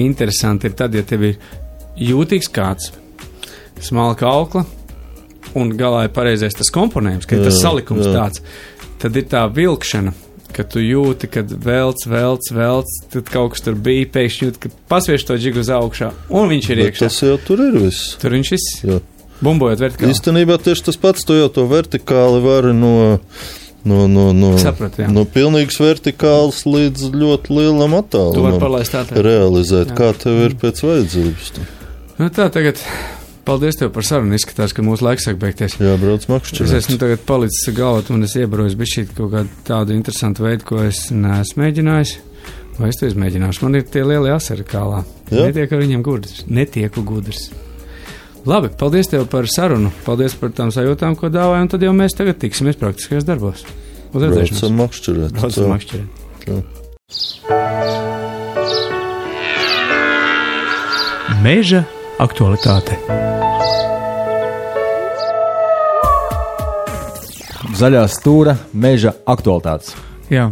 Speaker 2: interesanti ir tad, ja tev ir jūtīgs kāds, smalka aukla un galā ir pareizais tas komponents, ka ir tas
Speaker 3: Jā,
Speaker 2: salikums
Speaker 3: jā.
Speaker 2: tāds. Tad ir tā vilkšana. Kad tu jūti, kad velc, velc, velc, tad kaut kas tur bija, pēkšņi jūti, ka pasviež to džigu uz augšā, un viņš ir
Speaker 3: bet
Speaker 2: iekšā.
Speaker 3: tas jau tur ir viss.
Speaker 2: Tur viņš viss
Speaker 3: Jā.
Speaker 2: bumbojot vertikāli.
Speaker 3: Īstenībā tieši tas pats, tu jau to vertikāli vari no. No, no, no,
Speaker 2: Sapratu, jā.
Speaker 3: no pilnīgas vertikālas līdz ļoti lielam
Speaker 2: Tu vari
Speaker 3: attālumam
Speaker 2: palaist tā.
Speaker 3: realizēt,
Speaker 2: Jā.
Speaker 3: kā tev ir pēc vajadzības.
Speaker 2: Nu, tā tagad. Paldies tev par sarunu. Izskatās, ka mūsu laiks sāk beigties.
Speaker 3: Jābrauc
Speaker 2: Es
Speaker 3: makšķerēt.
Speaker 2: esmu tagad palicis galvā, un es iebroju bišķīt kaut kādu tādu interesantu veidu, ko es neesmu mēģinājis. Vai es to izmēģināšu? Man ir tie lielie asari kālā.
Speaker 3: Jā.
Speaker 2: Netiek ar viņiem gudrs. Netieku gudrs. Labi, paldies tev par sarunu. Paldies par tām sajūtām, ko dāvāji, un tad jau mēs tagad tiksimies praktiskajos darbos. Uz redzēšanos.
Speaker 3: Braucam makšķerēt.
Speaker 2: Braucam
Speaker 3: Tā.
Speaker 2: makšķerēt.
Speaker 4: Meža aktualitāte.
Speaker 5: Zaļā stūra meža aktualitātes.
Speaker 4: Jā.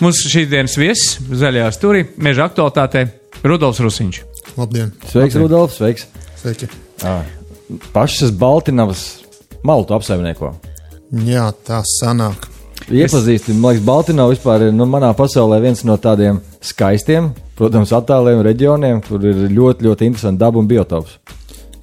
Speaker 4: Mūsu šīs dienas viesis zaļajā stūrī, meža aktualitātē, Rudolfs Rusiņš.
Speaker 6: Labdien!
Speaker 5: Sveiks, Rudolf, sveiks!
Speaker 6: Sveiki!
Speaker 5: Pašas Baltinavas maltu apsaimnieko.
Speaker 6: Jā, tā sanāk.
Speaker 5: Iepazīstināt, man liekas, Baltinava vispār ir nu, manā pasaulē viens no tādiem skaistiem, protams, attāliem reģioniem, kur ir ļoti, ļoti interesanti daba un biotops.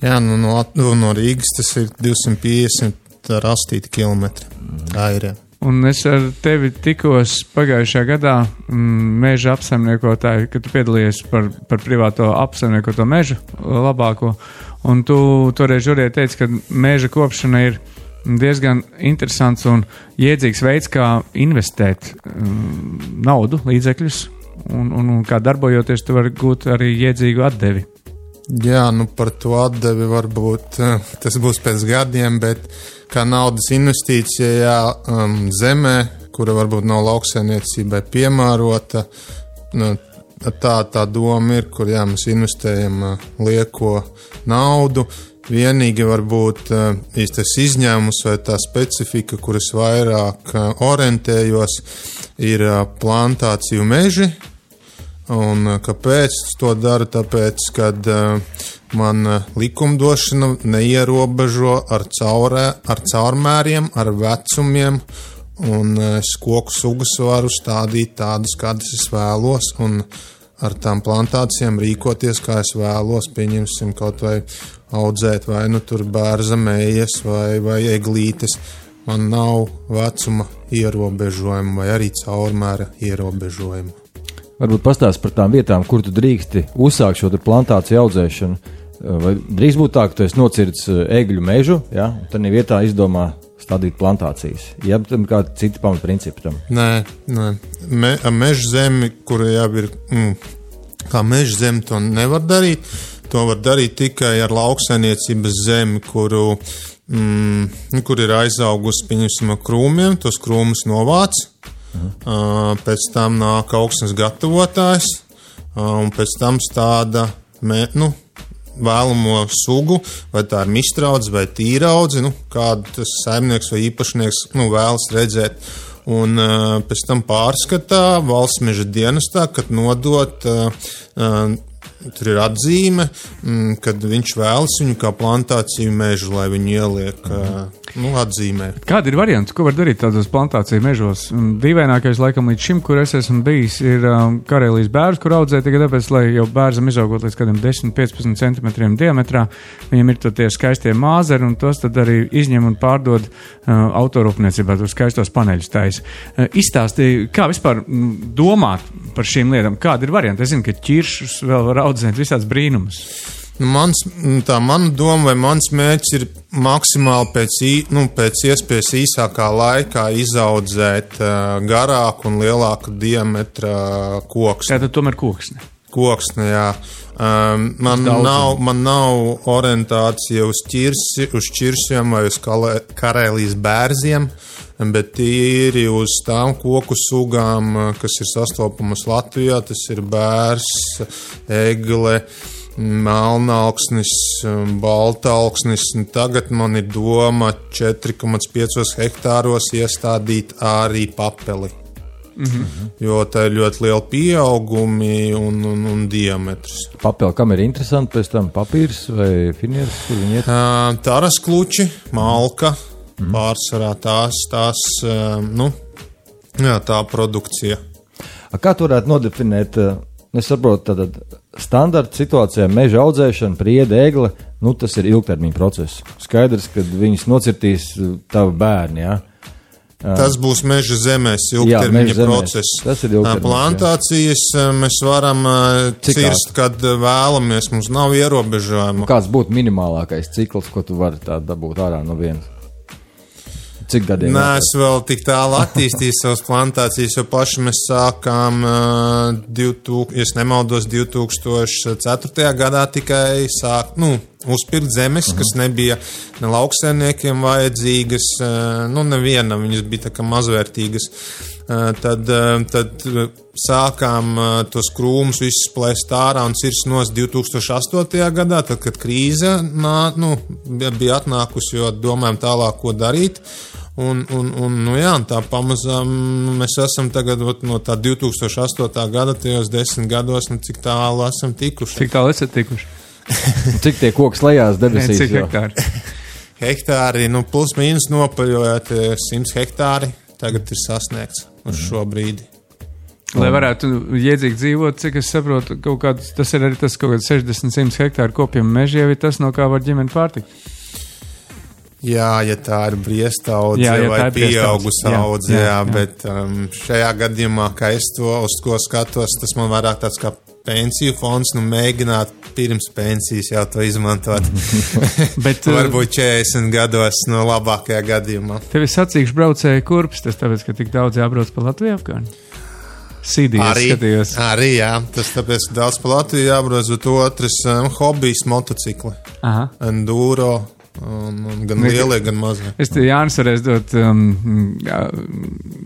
Speaker 6: Jā, nu, no, nu, no Rīgas tas ir 250 rastīti kilometri. Ir. Jā.
Speaker 4: Un es ar tevi tikos pagājušajā gadā, mm, meža apsaimniekotāji, kad tu piedalījies par, par privāto apsaimniekoto mežu labāko. Un tu toreiz žurē teici, ka meža kopšana ir diezgan interesants un iedzīgs veids, kā investēt mm, naudu, līdzekļus, un, un, un kā darbojoties, tu vari gūt arī iedzīgu atdevi.
Speaker 6: Jā, nu par to atdevi varbūt eh, tas būs pēc gadiem, bet kā naudas investīcijā um, zemē, kura varbūt nav lauksainiecībai piemērota, nu, tā tā doma ir, kur jā, mēs investējam uh, lieko naudu. Vienīgi varbūt uh, īstais izņēmums vai tā specifika, kuras vairāk orientējos, ir plantāciju meži, Un uh, kāpēc es to daru? Tāpēc, ka uh, man uh, likumdošana neierobežo ar, caurē, ar caurmēriem, ar vecumiem un es koku sugas varu stādīt tādas, kādas es vēlos, un ar tām plantācijām rīkoties, kā es vēlos, pieņemsim kaut vai audzēt vai nu tur bērza mējas vai, vai eglītes. Man nav vecuma ierobežojuma vai arī caurmēra ierobežojuma.
Speaker 5: Varbūt pastāst par tām vietām, kur tu drīksti uzsākt šo plantāciju audzēšanu. Vai drīz būt tā, ka tu esi nocirts egļu mežu, ja, un tad vietā izdomā stādīt plantācijas. Ja tam ir kādi citi pamatprincipi tam?
Speaker 6: Nē, nē. Me, meža zemi, kur jau ir, mm, kā meža zemi, to nevar darīt. To var darīt tikai ar lauksainiecības zemi, kuru, mm, kur ir aizaugusi, pieņemsim, krūmiem, tos krūmus novāc. Pēc tam nāk augsnes gatavotājs, un pēc tam stāda mē, nu, vēlamo sugu, vai tā ir mistraudzes vai tīraudze, nu, kādu tas saimnieks vai īpašnieks nu, vēlas redzēt. Un uh, pēc tam pārskatā valsts meža dienestā, kad nodot uh, uh, Tur ir atzīme, mm, kad viņš vēlas viņu kā plantāciju mežu, lai viņu ieliek mhm. Nu, atzīmē.
Speaker 2: Kādi ir varianti, ko var darīt tādos plantāciju mežos? Dīvainākais, laikam, līdz šim, kur es esmu bijis, ir um, karēlijas bērns, kur audzē tikai tāpēc, lai jau bērnam izaugot līdz kādiem 10-15 centimetriem diametrā, viņam ir tie skaistie māzeri, un tos tad arī izņem un pārdod uh, autorūpniecībā, tos skaistos paneļus taisa. Uh, izstāstīja, kā vispār mm, domāt par šīm lietām, kādi ir varianti. Es zinu, ka ķiršus vēl var audzēt visāds brīnums.
Speaker 6: Nu, mans, tā mana doma vai mans mērķis ir maksimāli pēc, nu, pēc iespējas īsākā laikā izaudzēt uh, garāku un lielāku diametra koksni.
Speaker 2: Tātad tomēr koksni.
Speaker 6: Koksni, jā. Um, man, nav, man nav orientācija uz, ķirsi, uz ķirsiem vai uz karēlijas bērziem. Uh, bet tīri uz tām koku sugām, kas ir sastopamas Latvijā. Tas ir bērs, egle. Melnāksnis, baltāksnis, un tagad man ir doma 4,5 hektāros iestādīt arī papeli. Mm -hmm. Jo tā ir ļoti liela pieaugumi un, un, un diametrs.
Speaker 5: Papildus, kam ir interesanti pēc tam papīrs vai finieris, kur viņi iet?
Speaker 6: Tāras kluči, malka, Mm. Pārsvarā tās, tās nu, jā, tā produkcija.
Speaker 5: A kā tu varētu nodefinēt? Es saprotu, tātad standarta situācijā meža audzēšana, priede, egle, nu, tas ir ilgtermiņa process. Skaidrs, ka viņas nocirtīs tavi bērni. Ja?
Speaker 6: Tas būs meža zemēs, ilgtermiņa jā, process.
Speaker 5: Tas ir ilgtermiņa.
Speaker 6: Plantācijas jā. mēs varam Cik cirst, kad vēlamies, mums nav ierobežojumu.
Speaker 5: Kāds būtu minimālākais cikls, ko tu vari dabūt ārā no vienas? Cik gadiem?
Speaker 6: Nē, es vēl tik tālu attīstīju savas plantācijas, jo paši mēs sākām, uh, 2000, ja nemaldos, 2004. gadā tikai sāk, nu, uzpirkt zemes, uh -huh. kas nebija ne lauksēniekiem vajadzīgas, uh, nu, nevienam, viņas bija tā kā mazvērtīgas. Uh, tad, uh, tad sākām uh, tos krūmus visus plēst ārā un cirst nos 2008. gadā, tad, kad krīze nā, nu, bija atnākusi, jo domājam tālāk, ko darīt. Un, un, un, nu jā, tā pamazām mēs esam tagad ot, no tā 2008. gada, tajos desmit gados, nu, cik tālu esam tikuši.
Speaker 2: Cik tālu esat tikuši?
Speaker 5: cik tie koks lejās debesīs?
Speaker 2: Ne, cik hektāri?
Speaker 6: hektāri, nu, plus mīnus nopaļojot 100 hektāri, tagad ir sasniegts uz mm. šo brīdi.
Speaker 2: Lai varētu iedzīgi dzīvot, cik es saprotu, kāds, tas ir arī tas kaut kāds 60-100 hektāru kopiem meži, jau ir tas, no kā var ģimeni pārtikt.
Speaker 6: Jā, ja tā ir briesta audzē jā, vai pieaugusi audzē, jā, jā, jā, bet um, šajā gadījumā, kā es to uz ko skatos, tas man vairāk tāds kā pensiju fonds, nu mēģināt pirms pensijas jau to izmantot. bet, Varbūt 40 gados no labākajā gadījumā.
Speaker 2: Tev ir sacīkšu braucēju kurps, tas tāpēc, ka tik daudz jābrauc pa Latviju apkārt. Sīdī, arī, skatījos.
Speaker 6: arī, jā, tas tāpēc, daudz pa Latviju jābrauc, bet otrs um, hobijs motocikli. Aha. Enduro Un, un gan lielie, gan mazie.
Speaker 2: Es te Jānis varēs dot um,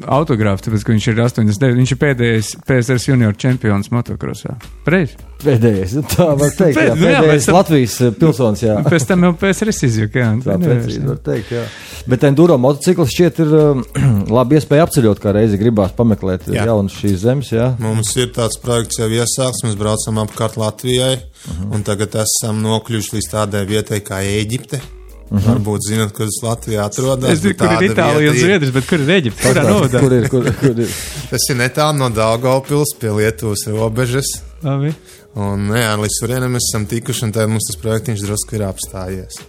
Speaker 2: autogrāfu, tāpēc, ka viņš ir 89. Viņš ir pēdējais PSRS junior čempions motokrosā. Pareizi?
Speaker 5: Pēdējais, tā var teikt. Pēd, jā, nu pēdējais jā, Latvijas uh, pilsonis, jā.
Speaker 2: Pēc tam jau PSRS izjuka, jā.
Speaker 5: Tā precīzi var teikt, jā. Bet enduro motocikls šķiet ir um, labi iespēja apceļot, kā reizi gribās pameklēt jā. jaunas šīs zemes, jā.
Speaker 6: Mums ir tāds projekts jau iesāks, mēs braucam apkārt Latvijai, uh -huh. un tagad esam nokļuvuši līdz tādai vietai kā Ēģipte. Varbūt zinat, kur tas Latvijā atrodas.
Speaker 2: Es zinu, kur ir Itālija un. Zviedrijas, bet kur ir Eģipte? Kurā novadā?
Speaker 5: Kur ir? Kur, kur ir?
Speaker 6: Tas ir netālu no Daugavpils pie Lietuvas robežas.
Speaker 2: Labi.
Speaker 6: Un, nu jā, līdz turienam mēs esam tikuši, un tad mums tas projektiņš drusku ir apstājies.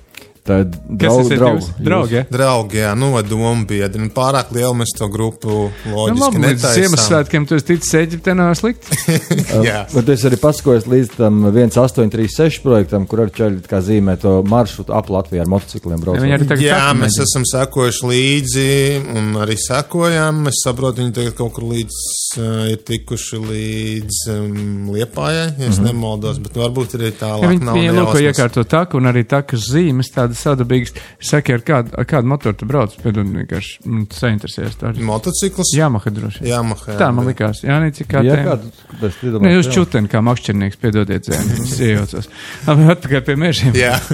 Speaker 5: Tā ir
Speaker 2: Kas tas
Speaker 5: draugi.
Speaker 2: ir?
Speaker 5: draugi.
Speaker 2: Draugi, draugi, ja?
Speaker 6: Draugi, jā, nu, vai domu biedri. Un pārāk lielu mēs to grupu
Speaker 2: Nu,
Speaker 6: loģiski
Speaker 2: labi, līdz
Speaker 6: netaisām.
Speaker 2: Ziemassvētkiem tu esi ticis Eģiptē, nav slikti.
Speaker 6: Jā.
Speaker 5: Bet es arī pasakoju līdz tam 1836 projektam, kur ar ķeļi kā zīmē to maršrutu ap Latviju ar motocikliem
Speaker 2: Ja
Speaker 5: braucot.
Speaker 2: Arī
Speaker 6: Jā,
Speaker 2: saka,
Speaker 6: mēs
Speaker 2: mēģina.
Speaker 6: esam sekojuši līdzi un arī sekojam. Es saprotu, viņi tagad kaut kur līdz uh, ir tikuši līdz um, Liepājai, ja es mm -hmm. nemaldos, bet varbūt arī
Speaker 2: Ja
Speaker 6: tālāk
Speaker 2: viņi
Speaker 6: nav
Speaker 2: viņi lūko
Speaker 6: nejausmas.
Speaker 2: iekārto taku un arī takas zīmes tādas sadabīgas. Saki, ar kādu, ar kādu motoru tu brauc? Piedod, vienkārši mm, sainteresējies. Tā ir
Speaker 6: Motocikls?
Speaker 2: Yamaha droši.
Speaker 6: Jāmaha. jā.
Speaker 2: Tā man likās. Jā, nē, cik kā
Speaker 5: tu
Speaker 2: Nē, jūs
Speaker 5: jā?
Speaker 2: čuteni kā makšķernieks, piedodiet zēni. Es iejaucos. Labi, atpakaļ pie mežiem.
Speaker 6: Jā,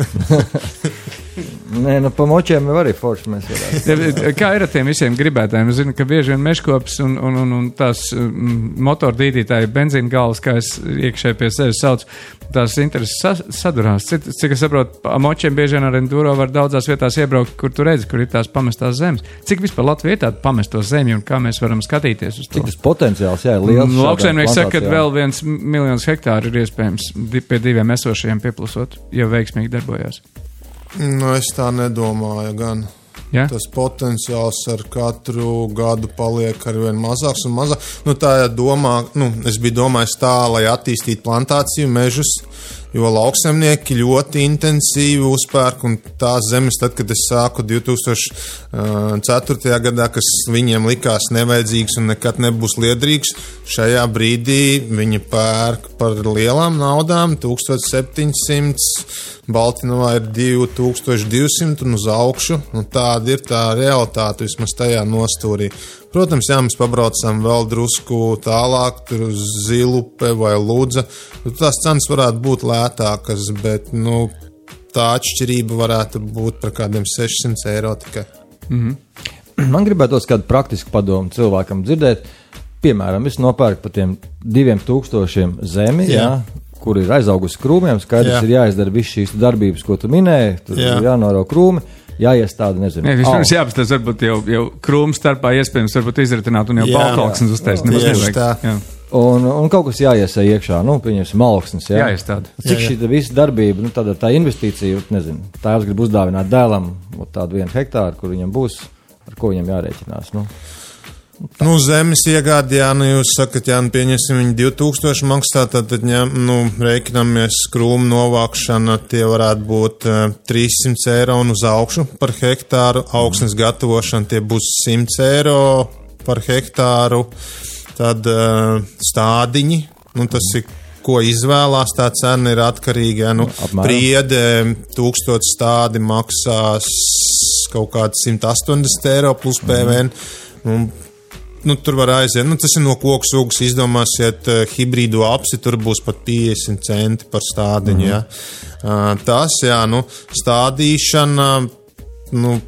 Speaker 5: Nē, nu pa močiem jau arī forši mēs varētu.
Speaker 2: Kā ir ar tiem visiem gribētājiem? Es zinu, ka bieži vien mežkops un, un, un, un tās mm, motordīdītāji benzīna galvas, kā es iekšēji pie sevis saucu, tās intereses sa sadurās. Cik, cik es saprotu, močiem bieži vien ar enduro var daudzās vietās iebraukt, kur tu redzi, kur ir tās pamestās zemes. Cik vispār Latvija ir tāda pamesto zemju un kā mēs varam skatīties uz to?
Speaker 5: Cik tas potenciāls, jā, ir liels.
Speaker 2: Nu, Lauksaimnieks saka, ka vēl viens miljonus hektāru ir iespējams pie diviem esošajiem pieplusot, ja veiksmīgi darbojās.
Speaker 6: nu es tā nedomāju gan.
Speaker 2: Ja?
Speaker 6: Tas potenciāls ar katru gadu paliek ar vien mazāks un mazāks. Nu, tā ir domā, nu, es biju domājis tā, lai attīstītu plantāciju mežus, jo lauksemnieki ļoti intensīvi uzpērk un tās zemes, tad, kad es sāku 2004. gadā, kas viņiem likās nevajadzīgs un nekad nebūs liederīgs, šajā brīdī viņi pērk par lielām naudām 1700. Baltinovā ir 2200 un uz augšu. Nu, tāda ir tā realitāte vismaz tajā nostūrī. Protams, jā, mēs pabraucam vēl drusku tālāk, tur uz Zilupe vai Lūdza. Nu, Tās cenas varētu būt lētākas, bet nu, tā atšķirība varētu būt par kādiem 600 eiro tikai.
Speaker 5: Man gribētos kādu praktisku padomu cilvēkam dzirdēt. Piemēram, es nopērku par tiem diviem tūkstošiem zemi, jā.
Speaker 6: Jā.
Speaker 5: Kur ir aizaugusi krūmiem. Skaidrs,
Speaker 6: Jā.
Speaker 5: ir jāizdara visas šīs darbības, ko tu minēji. Tur
Speaker 6: Jā.
Speaker 5: ir jānoro krūmi, jāiestāda, nezinu.
Speaker 2: Nē, vispirms jāapstāsta, varbūt jau, jau krūmu starpā iespējams, varbūt izritināt un jau
Speaker 6: Jā.
Speaker 2: balkoksnes uztaisīt.
Speaker 6: Tieši tā.
Speaker 2: Jā.
Speaker 5: Un, un kaut kas jāiesē iekšā, nu, pieņemsim, augsnes. Jā,
Speaker 2: Jāiestāda.
Speaker 5: Cik
Speaker 6: Jā, jā.
Speaker 5: šī visa darbība, nu, tāda tā investīcija, nezinu, tā jau grib uzdāvināt dēlam tādu vienu hektāru, kur viņam būs, ar ko viņam jārēķinās. Nu.
Speaker 6: Nu, zemes iegāde, jā, nu jūs sakat, jā, nu pieņemsim, viņi 2000 maksā, tad, tad jā, nu, rēķinamies krūmu novākšana, tie varētu būt uh, 300 eiro un uz augšu par hektāru, augsnes gatavošana tie būs 100 eiro par hektāru, tad uh, stádiņi, nu tas ir, ko izvēlās, tā cena ir atkarīga, jā, nu,
Speaker 5: apmēram.
Speaker 6: priede, tūkstot stádi maksās kaut kāds 180 eiro plus PVN. Un, Nu, tur var aiziet. Nu, tas ir no koku sugas. Izdomāsiet, uh, hibrīdu apsi, tur būs pat 50 centi par stādiņu. Mm -hmm. ja. uh, tas, jā, nu, stādīšana. Nu,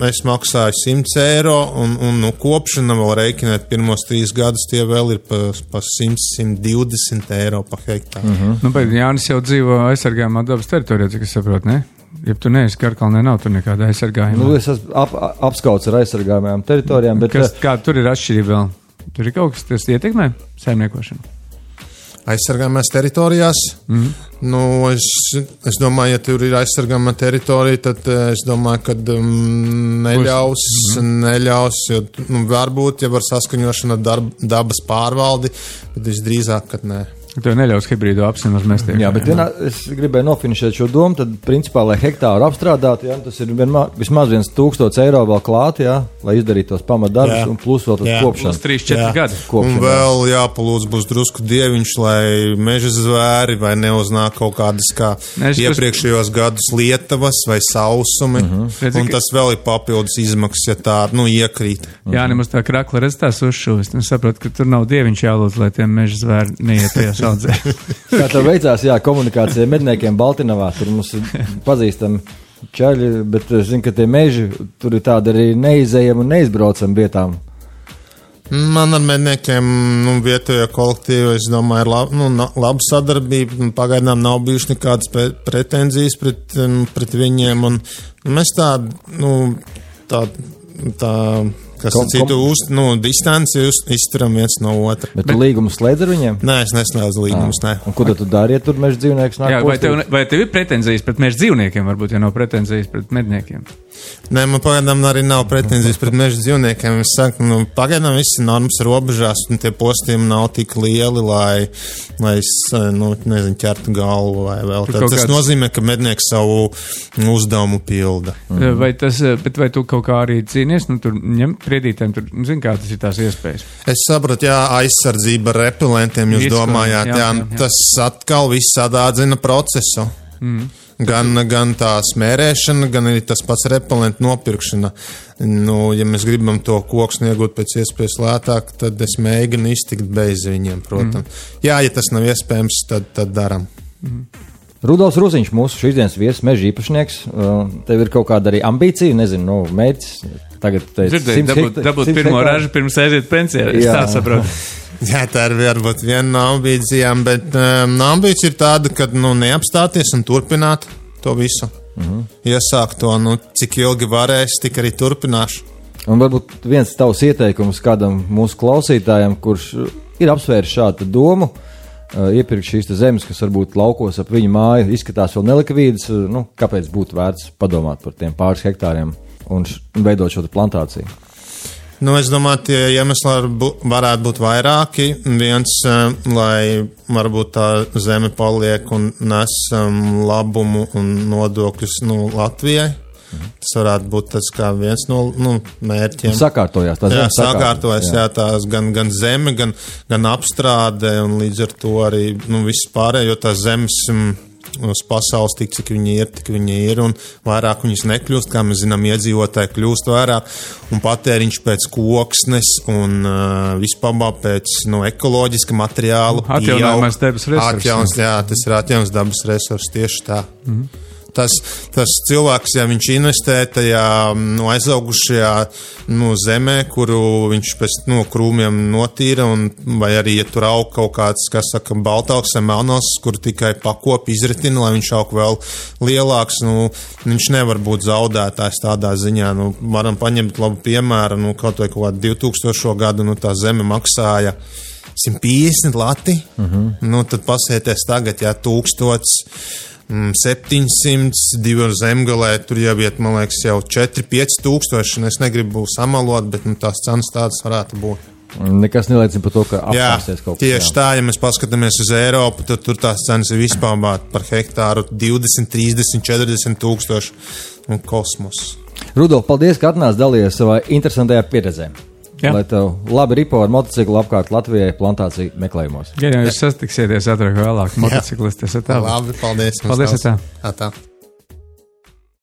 Speaker 6: Es maksāju 100 eiro, un, un nu, kopšana vēl rēķinot pirmos trīs gadus, tie vēl ir pa, pa 100-120 eiro par hektāru. Mm -hmm.
Speaker 2: Nu, bet Jānis jau dzīvo aizsargājumā dabas teritorijā, cik es saprotu, ne? Ja tu neesi Karkalnē, nav tur nekāda aizsargājuma.
Speaker 5: Nu, es esmu ap, apskauts ar aizsargājumajām teritorijām, bet
Speaker 2: Kas, kā tur ir atšķirība vēl? Tur ir kaut kas, kas ietekmē saimniekošanu.
Speaker 6: aizsargājumās teritorijās. Mm. Nu, es, es domāju, ja tur ir aizsargājama teritorija, tad eh, es domāju, ka um, neļaus, mm. neļaus. Jo, nu, varbūt, ja var saskaņošana ar darb, dabas pārvaldi, bet visdrīzāk, ka nē.
Speaker 2: Tev neļaus hibrīdu apsimaz mēs tiek.
Speaker 5: Jā, bet vienā, es gribēju nofinišēt šo domu. Tad, principā, lai hektāru apstrādātu, jā, tas ir vienmēr, vismaz viens tūkstots eiro vēl klāt, jā, lai izdarītu tos pamatdarbus, un plus vēl tas kopšanas.
Speaker 2: 3-4
Speaker 6: Jā.
Speaker 2: gadi.
Speaker 6: Un
Speaker 5: Kopšana,
Speaker 6: vēl jāpalūdz būs drusku dieviņš, lai meža zvēri vai neuznāk kaut kādas kā
Speaker 2: Ne, es-
Speaker 6: iepriekšējos gadus lietavas vai sausumi. Uh -huh.
Speaker 2: Redzi,
Speaker 6: Un tas vēl ir papildus izmaksas, ja tā nu, iekrīt.
Speaker 2: Jā, nemaz tā krakla redz tās uzšūvis. Es saprotu, ka tur nav dieviņš jālūdz, lai tie meža zvēri neiet saudzē.
Speaker 5: Kā tev veicās, jā, komunikācija ar medniekiem Baltiņavā, tur mums ir pazīstami čaļi, bet es zinu, ka tie meži tur ir tādi arī neizējami un neizbraucami vietām.
Speaker 6: Man ar medniekiem, nu, vietējā kolektīvā, es domāju, ir lab, nu, laba sadarbība. un Pagaidām nav bijušas nekādas pre- pretenzijas pret, um, pret viņiem. Un, nu, mēs tā, nu, tā, tā kas
Speaker 5: Kom-
Speaker 6: citu uz, nu, distanci uz, izturam viens no otra.
Speaker 5: Bet tu līgumu slēdz ar viņiem?
Speaker 6: Nē, es neslēdzu līgumus, nē.
Speaker 5: Un ko tad tu dari, ja tur meža dzīvnieks nāk?
Speaker 4: Jā, vai, tev, vai tev ir pretenzijas pret meža dzīvniekiem, varbūt, ja nav pretenzijas pret medniekiem?
Speaker 6: Nē, man pagaidām arī nav pretenzijas pret meža dzīvniekiem. Es saku, nu, pagaidām viss ir normas robežās, un tie postījumi nav tik lieli, lai, lai es, nu, nezinu, ķertu galvu vai vēl.
Speaker 4: Kaut
Speaker 6: tas
Speaker 4: kāds-
Speaker 6: nozīmē, ka mednieks savu uzdevumu pilda.
Speaker 4: Vai, tas, eh, bet vai tu kaut kā arī cīnies, nu, tur ņem priedītēm, tur, nu, zini, kā tas ir tās iespējas.
Speaker 6: Es saprotu, jā, aizsardzība ar repelentiem, jūs
Speaker 4: Visu,
Speaker 6: domājāt,
Speaker 4: jā,
Speaker 6: jā,
Speaker 4: jā,
Speaker 6: jā, tas atkal viss sadādzina procesu. Mm. Gan, gan tā smērēšana, gan arī tas pats repelentu nopirkšana. Nu, ja mēs gribam to koku iegūt pēc iespējas lētāk, tad es mēģinu iztikt bez viņiem, protams. Mm. Jā, ja tas nav iespējams, tad, tad daram.
Speaker 5: Rudolfs Rūziņš, mūsu šīsdienas viesis, meža īpašnieks. Tev ir kaut kāda arī ambīcija, nezinu, nu, mērķis. Tagad teici,
Speaker 4: Dzirdēji,
Speaker 5: 100
Speaker 4: dabūt,
Speaker 5: hektāri-
Speaker 4: dabūt
Speaker 5: 100
Speaker 4: pirmo
Speaker 5: hektāri.
Speaker 4: ražu pirms aiziet pensijā. Es
Speaker 5: Jā.
Speaker 4: tā saprotu.
Speaker 6: Jā, tā ir varbūt viena no ambīcijām, bet um, ambīcija ir tāda, ka nu, neapstāties un turpināt to visu. Mm -hmm. Iesākt to, nu, cik ilgi varēs, tik arī turpināšu.
Speaker 5: Un varbūt viens tavs ieteikums kādam mūsu klausītājam, kurš ir apsvērs šādu domu, uh, iepirkt šīs zemes, kas varbūt laukos ap viņu māju, izskatās vēl nelikvīdas, uh, nu, kāpēc būtu vērts padomāt par tiem pāris hektāriem un un veidot šo plantāciju.
Speaker 6: Nu, es domāju, tie iemesli varētu būt vairāki. Viens, um, lai varbūt tā zeme paliek un nes um, labumu un nodokļus nu, Latvijai. Tas varētu būt tas viens no nu, mērķiem.
Speaker 5: Sakārtojās tā
Speaker 6: Jā,
Speaker 5: zeme.
Speaker 6: sakārtojas, jā, tās gan, gan zeme, gan, gan apstrāde, un līdz ar to arī nu, viss pārējais, jo tās zemes mm, uz pasaules tik, cik viņi ir, tik viņi ir, un vairāk viņas nekļūst, kā mēs zinām, iedzīvotāji kļūst vairāk, un patēriņš pēc koksnes un uh, vispār pēc nu, ekoloģiska materiāla.
Speaker 4: Atjaunojamais dabas resurss.
Speaker 6: Jā, tas ir atjauns dabas resurs tieši tā. Mm -hmm. Tas, tas cilvēks, ja viņš investē tajā nu, aizaugušajā nu, zemē, kuru viņš pēc nu, krūmiem notīra, un, vai arī, ja tur aug kaut kāds, kas saka, baltāks vai melnos, kur tikai pakopi izritina, lai viņš aug vēl lielāks, nu, viņš nevar būt zaudētājs tādā ziņā. Nu, varam paņemt labu piemēru, nu, kaut vai kaut kādu 2000. gadu, nu, tā zeme maksāja 150 lati, uh -huh. nu, tad pasieties tagad, ja 1000. Mm, 700, divi ar zemgalē, tur jau iet, man liekas, jau 4-5 tūkstoši. un Es negribu samalot, bet nu, tās cenas tādas varētu būt.
Speaker 5: Nekas neliecina par to, ka apstāsies kaut kas.
Speaker 6: tieši
Speaker 5: jā.
Speaker 6: tā, ja mēs paskatāmies uz Eiropu, tad tur tās cenas ir vispār par hektāru 20, 30, 40 tūkstoši un kosmos.
Speaker 5: Rudolf, paldies, ka atnāc dalījies savā interesantajā pieredzē.
Speaker 4: Jā.
Speaker 5: Lai tev labi ripo ar motociklu apkārt Latvijai plantāciju meklējumos.
Speaker 4: Ja jūs satiksieties ātrāk vai vēlāk, motociklistis ir tā.
Speaker 6: Labi, paldies.
Speaker 4: Paldies.
Speaker 6: Atā.